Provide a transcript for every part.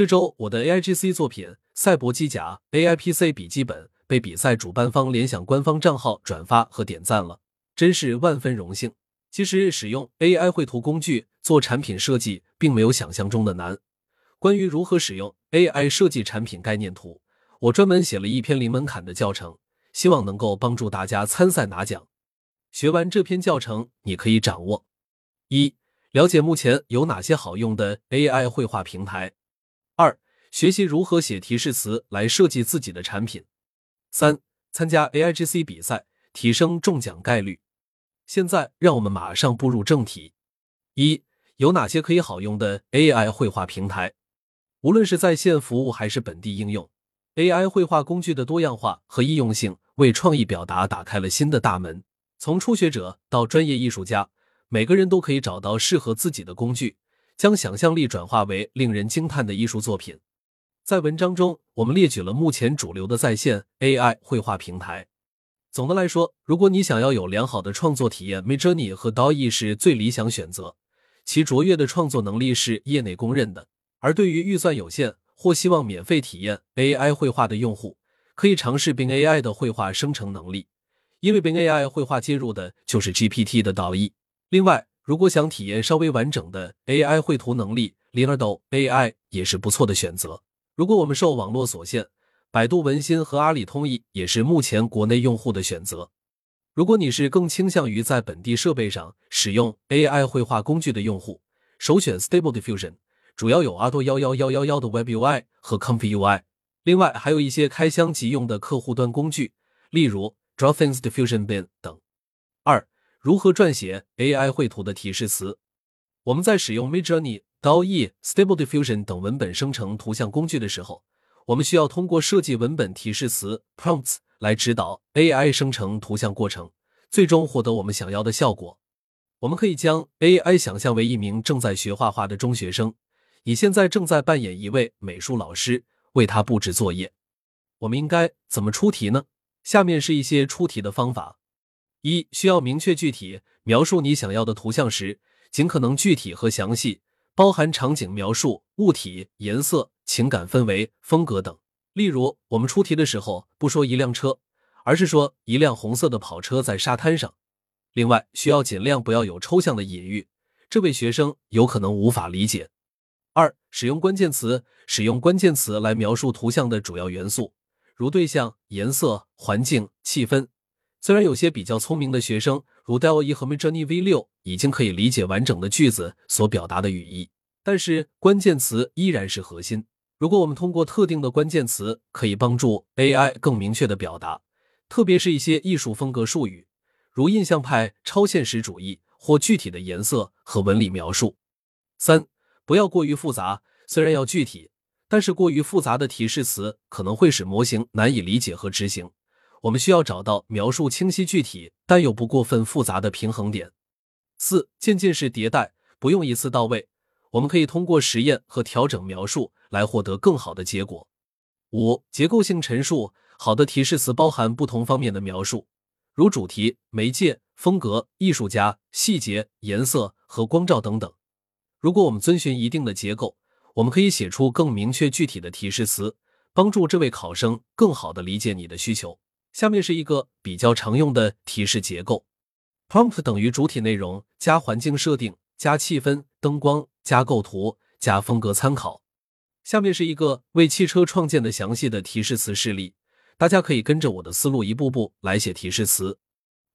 这周我的 AIGC 作品《赛博机甲 AIPC 笔记本》被比赛主办方联想官方账号转发和点赞了，真是万分荣幸。其实使用 AI 绘图工具做产品设计，并没有想象中的难。关于如何使用 AI 设计产品概念图，我专门写了一篇零门槛的教程，希望能够帮助大家参赛拿奖。学完这篇教程，你可以掌握：一、了解目前有哪些好用的 AI 绘画平台；学习如何写提示词来设计自己的产品；三、参加 AIGC 比赛，提升中奖概率。现在，让我们马上步入正题。一、有哪些可以好用的 AI 绘画平台？无论是在线服务还是本地应用，AI 绘画工具的多样化和易用性，为创意表达打开了新的大门。从初学者到专业艺术家，每个人都可以找到适合自己的工具，将想象力转化为令人惊叹的艺术作品。在文章中，我们列举了目前主流的在线 AI 绘画平台。总的来说，如果你想要有良好的创作体验，Midjourney 和 DALL-E 是最理想选择。其卓越的创作能力是业内公认的。而对于预算有限或希望免费体验 AI 绘画的用户，可以尝试 Bing AI 的绘画生成能力，因为 Bing AI 绘画接入的就是 GPT 的 DALL-E。另外，如果想体验稍微完整的 AI 绘图能力，Leonardo AI 也是不错的选择。如果我们受网络所限，百度文心和阿里通义也是目前国内用户的选择。如果你是更倾向于在本地设备上使用 AI 绘画工具的用户，首选 Stable Diffusion，主要有阿多幺幺幺幺幺的 Web UI 和 Comfy UI。另外还有一些开箱即用的客户端工具，例如 Drawthings Diffusion Bin 等。二、如何撰写 AI 绘图的提示词？我们在使用 Midjourney、高易、Stable Diffusion 等文本生成图像工具的时候。我们需要通过设计文本提示词 prompts 来指导 AI 生成图像过程，最终获得我们想要的效果。我们可以将 AI 想象为一名正在学画画的中学生，你现在正在扮演一位美术老师，为他布置作业。我们应该怎么出题呢？下面是一些出题的方法：一、需要明确具体描述你想要的图像时，尽可能具体和详细。包含场景描述、物体、颜色、情感氛围、风格等。例如，我们出题的时候不说一辆车，而是说一辆红色的跑车在沙滩上。另外，需要尽量不要有抽象的隐喻，这位学生有可能无法理解。二、使用关键词，使用关键词来描述图像的主要元素，如对象、颜色、环境、气氛。虽然有些比较聪明的学生，如 DALL-E 和 Midjourney V6，已经可以理解完整的句子所表达的语义，但是关键词依然是核心。如果我们通过特定的关键词，可以帮助 AI 更明确的表达，特别是一些艺术风格术语，如印象派、超现实主义或具体的颜色和纹理描述。三，不要过于复杂，虽然要具体，但是过于复杂的提示词可能会使模型难以理解和执行。我们需要找到描述清晰具体但又不过分复杂的平衡点。四、渐进式迭代，不用一次到位。我们可以通过实验和调整描述来获得更好的结果。五、结构性陈述，好的提示词包含不同方面的描述，如主题、媒介、风格、艺术家、细节、颜色和光照等等。如果我们遵循一定的结构，我们可以写出更明确具体的提示词，帮助这位考生更好的理解你的需求。下面是一个比较常用的提示结构：prompt 等于主体内容加环境设定加气氛、灯光加构图加风格参考。下面是一个为汽车创建的详细的提示词示例，大家可以跟着我的思路一步步来写提示词。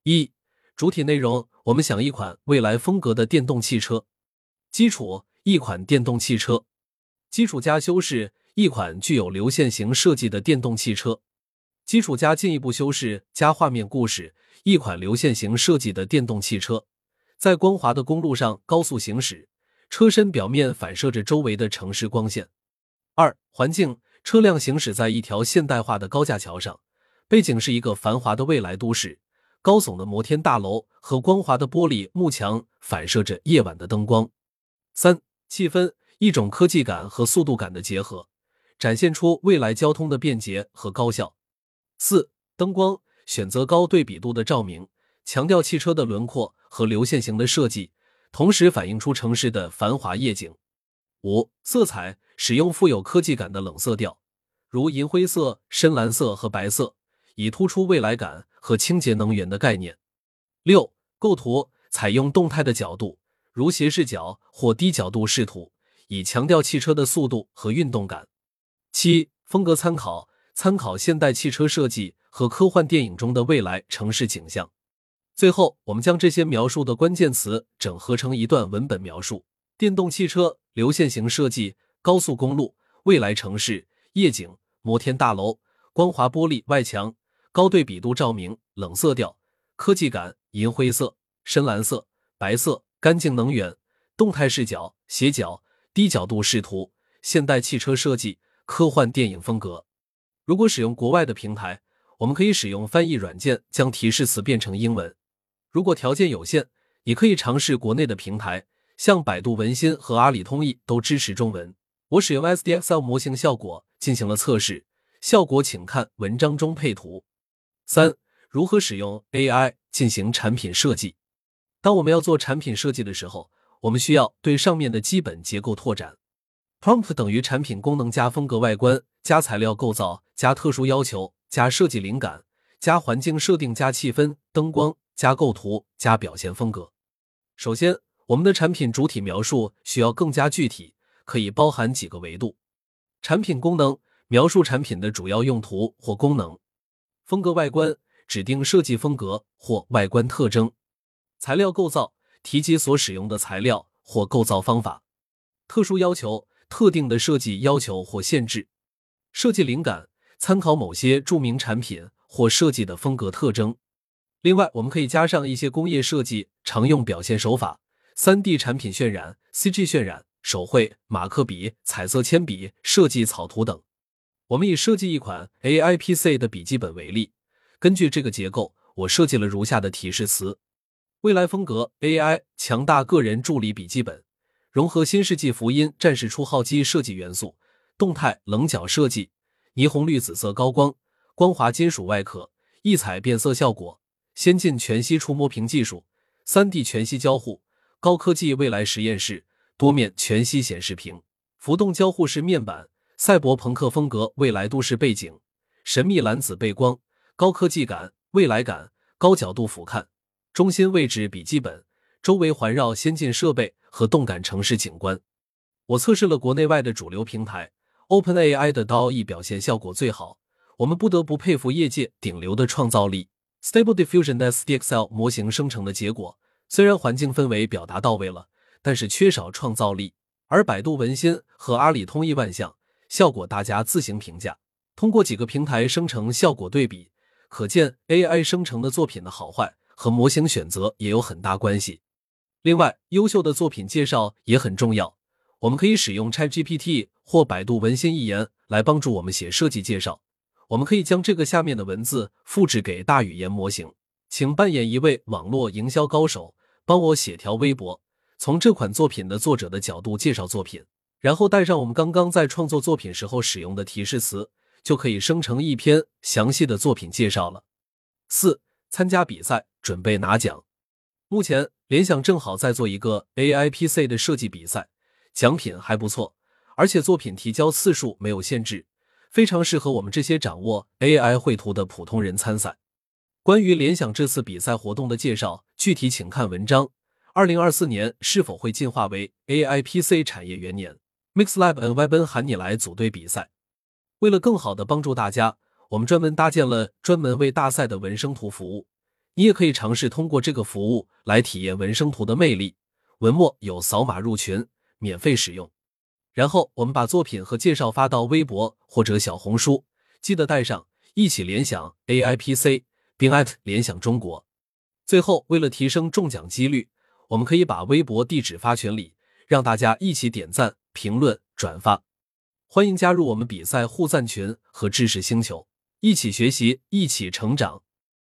一、主体内容：我们想一款未来风格的电动汽车。基础：一款电动汽车。基础加修饰：一款具有流线型设计的电动汽车。基础加进一步修饰加画面故事，一款流线型设计的电动汽车，在光滑的公路上高速行驶，车身表面反射着周围的城市光线。二环境，车辆行驶在一条现代化的高架桥上，背景是一个繁华的未来都市，高耸的摩天大楼和光滑的玻璃幕墙反射着夜晚的灯光。三气氛，一种科技感和速度感的结合，展现出未来交通的便捷和高效。四灯光选择高对比度的照明，强调汽车的轮廓和流线型的设计，同时反映出城市的繁华夜景。五、色彩使用富有科技感的冷色调，如银灰色、深蓝色和白色，以突出未来感和清洁能源的概念。六、构图采用动态的角度，如斜视角或低角度视图，以强调汽车的速度和运动感。七、风格参考参考现代汽车设计和科幻电影中的未来城市景象。最后，我们将这些描述的关键词整合成一段文本描述：电动汽车、流线型设计、高速公路、未来城市、夜景、摩天大楼、光滑玻璃外墙、高对比度照明、冷色调、科技感、银灰色、深蓝色、白色、干净能源、动态视角、斜角、低角度视图、现代汽车设计、科幻电影风格。如果使用国外的平台，我们可以使用翻译软件将提示词变成英文。如果条件有限，你可以尝试国内的平台，像百度文心和阿里通译都支持中文。我使用 SDXL 模型效果进行了测试，效果请看文章中配图。三、如何使用 AI 进行产品设计？当我们要做产品设计的时候，我们需要对上面的基本结构拓展。Prompt 等于产品功能加风格外观加材料构造加特殊要求加设计灵感加环境设定加气氛灯光。加构图加表现风格。首先，我们的产品主体描述需要更加具体，可以包含几个维度：产品功能，描述产品的主要用途或功能；风格外观，指定设计风格或外观特征；材料构造，提及所使用的材料或构造方法；特殊要求，特定的设计要求或限制；设计灵感，参考某些著名产品或设计的风格特征。另外，我们可以加上一些工业设计常用表现手法：三 D 产品渲染、CG 渲染、手绘、马克笔、彩色铅笔、设计草图等。我们以设计一款 AI PC 的笔记本为例，根据这个结构，我设计了如下的提示词：未来风格 AI 强大个人助理笔记本，融合新世纪福音战士初号机设计元素，动态棱角设计，霓虹绿紫色高光，光滑金属外壳，异彩变色效果。先进全息触摸屏技术，三 D 全息交互，高科技未来实验室，多面全息显示屏，浮动交互式面板，赛博朋克风格未来都市背景，神秘蓝紫背光，高科技感，未来感，高角度俯瞰，中心位置笔记本，周围环绕先进设备和动感城市景观。我测试了国内外的主流平台，OpenAI 的 DALL-E 表现效果最好，我们不得不佩服业界顶流的创造力。Stable Diffusion SDXL 模型生成的结果，虽然环境氛围表达到位了，但是缺少创造力。而百度文心和阿里通义万象效果，大家自行评价。通过几个平台生成效果对比，可见 AI 生成的作品的好坏和模型选择也有很大关系。另外，优秀的作品介绍也很重要。我们可以使用 ChatGPT 或百度文心一言来帮助我们写设计介绍。我们可以将这个下面的文字复制给大语言模型，请扮演一位网络营销高手，帮我写条微博，从这款作品的作者的角度介绍作品，然后带上我们刚刚在创作作品时候使用的提示词，就可以生成一篇详细的作品介绍了。四、参加比赛，准备拿奖。目前联想正好在做一个 AI PC 的设计比赛，奖品还不错，而且作品提交次数没有限制。非常适合我们这些掌握 AI 绘图的普通人参赛。关于联想这次比赛活动的介绍，具体请看文章。二零二四年是否会进化为 AI PC 产业元年？MixLab and Webn 喊你来组队比赛。为了更好的帮助大家，我们专门搭建了专门为大赛的文生图服务。你也可以尝试通过这个服务来体验文生图的魅力。文末有扫码入群，免费使用。然后我们把作品和介绍发到微博或者小红书，记得带上一起联想 AI PC，并艾特联想中国。最后，为了提升中奖几率，我们可以把微博地址发群里，让大家一起点赞、评论、转发。欢迎加入我们比赛互赞群和知识星球，一起学习，一起成长。